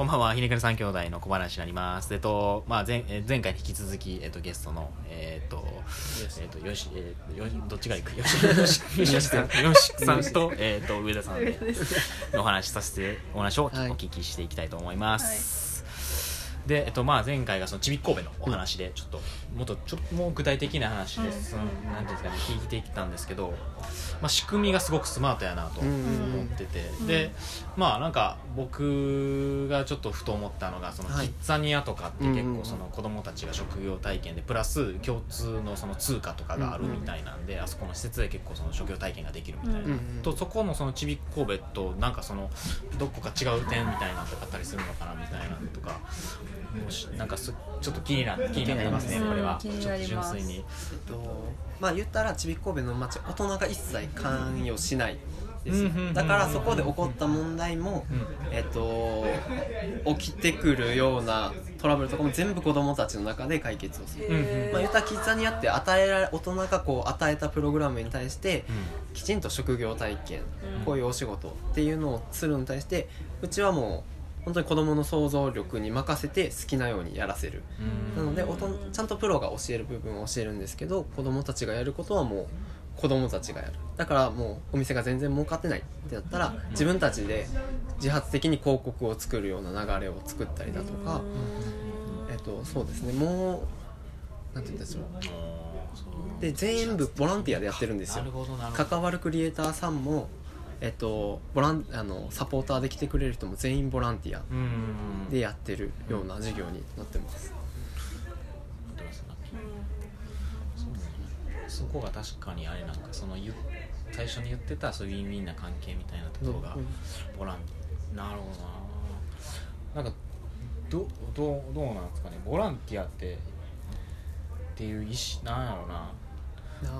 こんばんは、ひねくれ三兄弟の小話になります。えっと、まあ、前、え前回に引き続き、えっと、ゲストの、えっと、えっと、よし、えー、よし、どっちが行く？よし、よし、よしさん、よしさんと、えっと、上田さんで、お話しさせて、お話をおはい聞きしていきたいと思います。で、えっと、まあ、前回がそのちびっ神戸のお話で、ちょっと、もっと、ちょっと、もう具体的な話で、その、なんていうんですかね、聞いてきたんですけど、まあ、仕組みがすごくスマートやなと思ってて、で、まあなんか僕がちょっとふと思ったのがそのはい。キッザニアとかって結構その子供たちが職業体験でプラス共通のその通貨とかがあるみたいなんであそこの施設で結構その職業体験ができるみたいな。うんうんとそこのそのちびっ神戸となんかそのどこか違う点みたいなのとかあったりするのかなみたいなのとかなんかすちょっと気にな気になってますねうんこれは。ちょっと純粋に。えっとまあ言ったらちびっこべの町大人が一切関与しないですだからそこで起こった問題も、えっと起きてくるようなトラブルとかも全部子供たちの中で解決をする、まあ、言ったらキッザニアって与えられ大人がこう与えたプログラムに対してきちんと職業体験、うん。こういうお仕事っていうのをするのに対してうちはもう本当に子供の想像力に任せて好きなようにやらせる。うん。なのでちゃんとプロが教える部分は教えるんですけど子供たちがやることはもう子供たちがやる。だからもうお店が全然儲かってないってなったら自分たちで自発的に広告を作るような流れを作ったりだとか、えっと、そうですね。もうなんて言うんでしょう。で全部ボランティアでやってるんですよ。関わるクリエイターさんもえっと、ボランあのサポーターで来てくれる人も全員ボランティアうんでやってるような授業になってます。そこが確かにあれなんかその言最初に言ってたそういうウィンウィンな関係みたいなところがうんボランなるほどな。なんかどどうどうなんですかね？ボランティアってっていう意思なんやろうな。ああ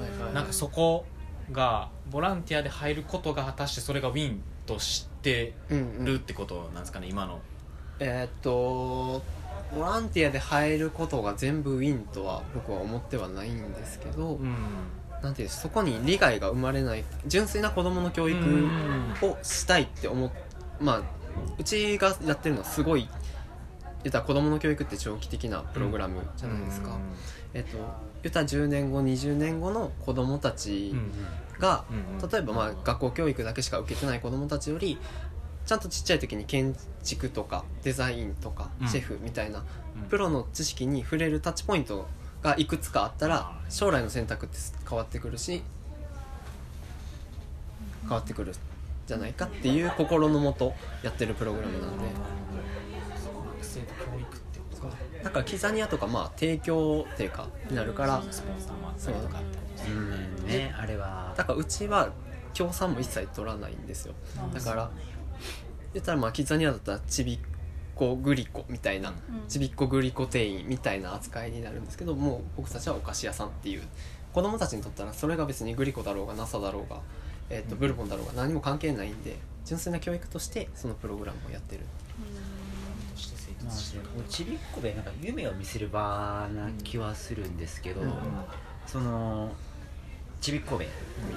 はいはい。なんかそこがボランティアで入ることが果たしてそれがウィンとしてうんうんるってことなんですかね今の。えーっとボランティアで入ることが全部ウィンとは僕は思ってはないんですけど、うん。なんていうそこに利害が生まれない純粋な子供の教育をしたいって思っまあうちがやってるのはすごい言ったら子供の教育って長期的なプログラムじゃないですか、えっと言ったら10年後20年後の子供たちうんが、うんうん例えばまあ学校教育だけしか受けてない子供たちよりちゃんとちっちゃい時に建築とかデザインとかうん。シェフみたいなうん。プロの知識に触れるタッチポイントがいくつかあったら将来の選択って変わってくるし変わってくるじゃないかっていう心のもとやってるプログラムなんで。学生と教育ってことか。だからキザニアとかまあ提供っていうかになるからスポンサーもあったりとか。っうん。ねあれは。だからうちは協賛も一切取らないんですよ。だから言ったらまあキザニアだったらちびっこグリコみたいな、うん。ちびっこグリコ店員みたいな扱いになるんですけどもう僕たちはお菓子屋さんっていう子供たちにとったらそれが別にグリコだろうが NASA だろうが、えー、とブルボンだろうが何も関係ないんで純粋な教育としてそのプログラムをやってる。として生まあちびっこでなんか夢を見せる場な気はするんですけど、うんそのちびっこべ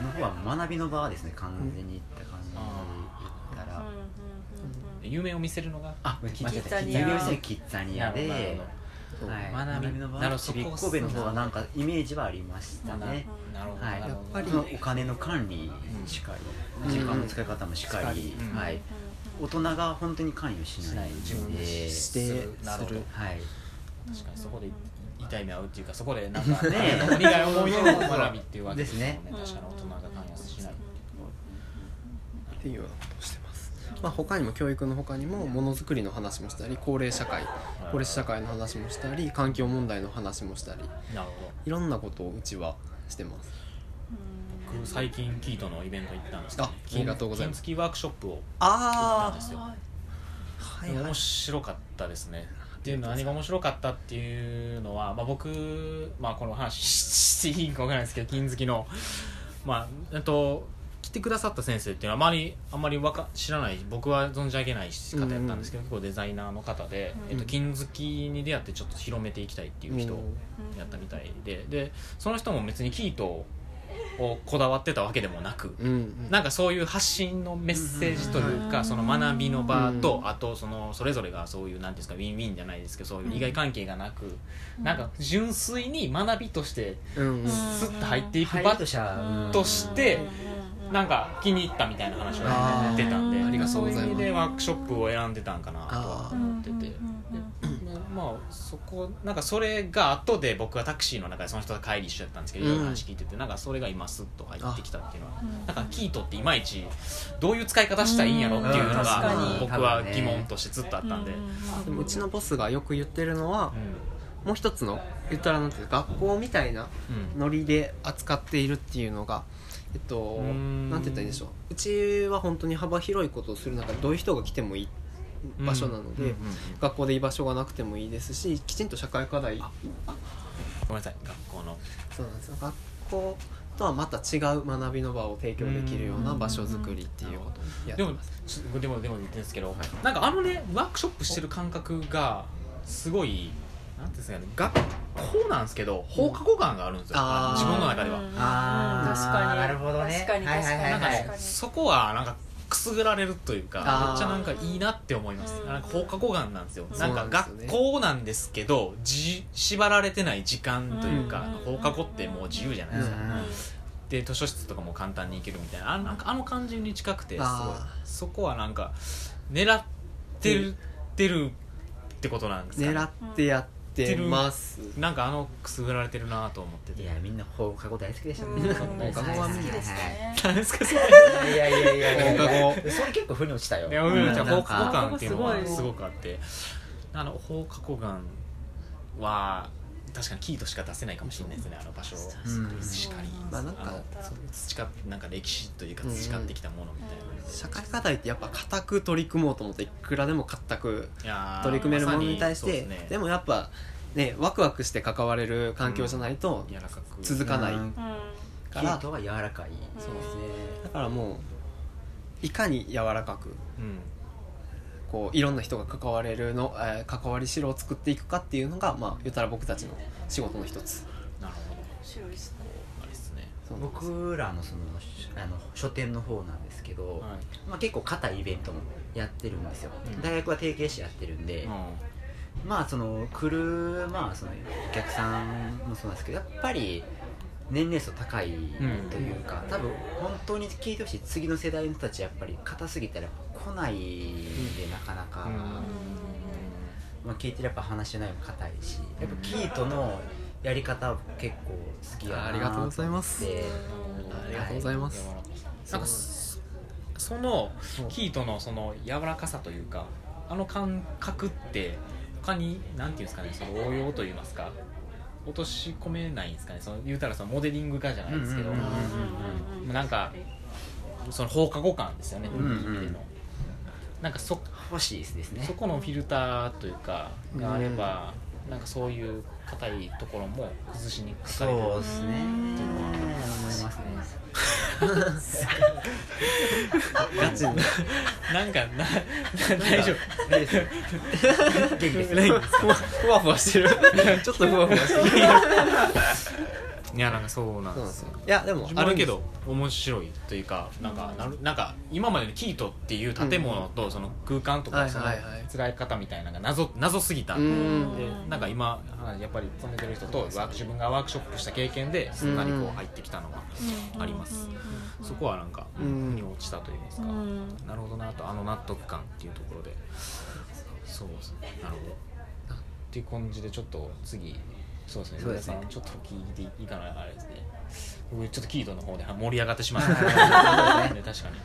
の方は学びの場ですね完全に言った感じで言ったら、夢を見せるのが？あキッザニア。夢を見せるキッザニアではい、学びの場なるほどはちびっこべの方がなんかイメージはありましたね、なるほどはいなるほどやっぱりお金の管理しかり、時間の使い方もしかり、うんはい、大人が本当に関与しない自分ででしてなるほど。するはい。確かにそこで痛い目合うっていうかそこでなんかね利害を思いを学びっていうわけですよね。確かに大人が関与しないっていうようなことをしてます、まあ、他にも教育の他にもものづくりの話もしたり高齢社会。高齢社会の話もしたり環境問題の話もしたり。なるほど。いろんなことをうちはしてます僕最近キートのイベント行ったんですけどあありがとうございます。金付きワークショップを行ったあんですよ。はいはい面白かったですね。っていうのは何が面白かったっていうのは、まあ、僕、まあ、この話していいか分からないですけど金好きのまあえっと来てくださった先生っていうのはあまりあんまりわか知らない僕は存じ上げない方やったんですけど、結構デザイナーの方で、うん。えっと、金好きに出会ってちょっと広めていきたいっていう人うんやったみたいででその人も別にキートをこだわってたわけでもなくうんうん。なんかそういう発信のメッセージというか、うん。その学びの場と、うん。あとそのそれぞれがそういうなんていうんですかウィンウィンじゃないですけどそういう利害関係がなく、なんか純粋に学びとしてスッと入っていく場としてなんか気に入ったみたいな話をあー。出たんでありがとうございます。そういう意味でワークショップを選んでたんかなとは思ってて。でまあそこなんかそれが後で僕はタクシーの中でその人が帰り一緒だったんですけど、うん。いろいろ話聞いててなんかそれが今スッと入ってきたっていうのはうんなんかキートっていまいちどういう使い方したらいいんやろっていうのが僕は疑問としてずっとあったんで、でもうちのボスがよく言ってるのはもう一つの言ったらなんていうか学校みたいなうんノリで扱っているっていうのがえっとん。なんて言ったらいいんでしょう。うちは本当に幅広いことをする中でどういう人が来てもいい場所なので、うんうんうん学校で居場所がなくてもいいですしきちんと社会課題。ごめんなさい。学校の。そうなんですよ。学校とはまた違う学びの場を提供できるような場所づくりっていうことをやっでもてます。ちょでもでもですけど、なんかあのねワークショップしてる感覚がすごいなんていうんですかね学校なんですけど放課後感があるんですよ、自分の中では、あー。確かに。なるほどね。確かにはいはいはいなんかね確かに。そこはなんかくすぐられるというかめっちゃなんかいいなって思います。うん。なんか放課後感なんですよ。うんなんか学校なんですけどじ縛られてない時間というかうん。放課後ってもう自由じゃないですか。うん。で図書室とかも簡単に行けるみたいな。あなん。かあの感じに近くてすごい。あそこはなんか狙ってるってるってことなんですかね。狙ってやってます、なんかあのくすぐられてるなと思ってて。いやみんな放課後大好きでしたねうん。放課後は好きでしたね何ですかそれいやいやいや放課後。それ結構腑に落ちたよ。いやうんじゃあ放課後感っていうのはすごいすごくあって。あの放課後感は確かにキーとしか出せないかもしれないですねあの場所。しかりまあなんか培っなんか歴史というか培ってきたものみたいな社会課題ってやっぱ固く取り組もうと思っていくらでも固く取り組めるものに対して、まですね。でもやっぱねワクワクして関われる環境じゃないと柔らかく。続かない、うん。うんから。キートは柔らかい。そうですね。だからもういかに柔らかくうんこういろんな人が関われるの、えー関わりしろを作っていくかっていうのがまあ言ったら僕たちの仕事の一つ。なるほど。面白いですね。あれです。ね僕らのそのあの書店の方なんですけど、はい。まあ、結構硬いイベントもやってるんですよ、うん。大学は提携してやってるんで、まあその来る、まあ、そのお客さんもそうなんですけどやっぱり年齢層高いというか、多分本当に聞いてほしい次の世代の人たちやっぱり硬すぎたら来ないでなかなか、うん。まあ、聞いてるやっぱ話の内容も硬いしやっぱキートのやり方は結構好きやなありがとうございます。でありがとうございます、なんかそそのキートのその柔らかさというかあの感覚って他になんていうんですかねその応用といいますか落とし込めないんですかね。その言うたらそのモデリング化じゃないですけど、うんうんうんうんうんなんかその放課後感ですよね、うんうん。なんかそ欲しいですね。そこのフィルターというかがあれば、なんかそういう硬いところも崩しにかかれるそうですね。うん思いますね。ガチになんかなな大丈夫。大丈夫。元気です。ないふわふわふわしてる。ちょっとふわふわしてるいやなんかそうなんですすよ。いやでもあるけど面白いというかなんかなるなんか今までのキートっていう建物とその空間とはいかそのはい方みたいなのが謎謎すぎたうん。でなんか今やっぱり勤めてる人と自分がワークショップした経験ですんなりこう入ってきたのがあります。そこはなんか腑うん。に落ちたといいますか。うん。なるほどなとあの納得感っていうところで。そうですね。なるほど。っていう感じでちょっと次そうですね。そうですね。ちょっと聞いていいかなあれですね。僕ちょっとキートの方で盛り上がってしまった ねで確かに。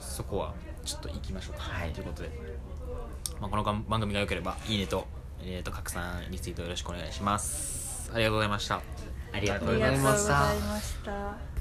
そこはちょっと行きましょうか、はい。ということで、まあ、この番組が良ければいいねと,、えー、と拡散リツイートよろしくお願いします。ありがとうございました。ありがとうございました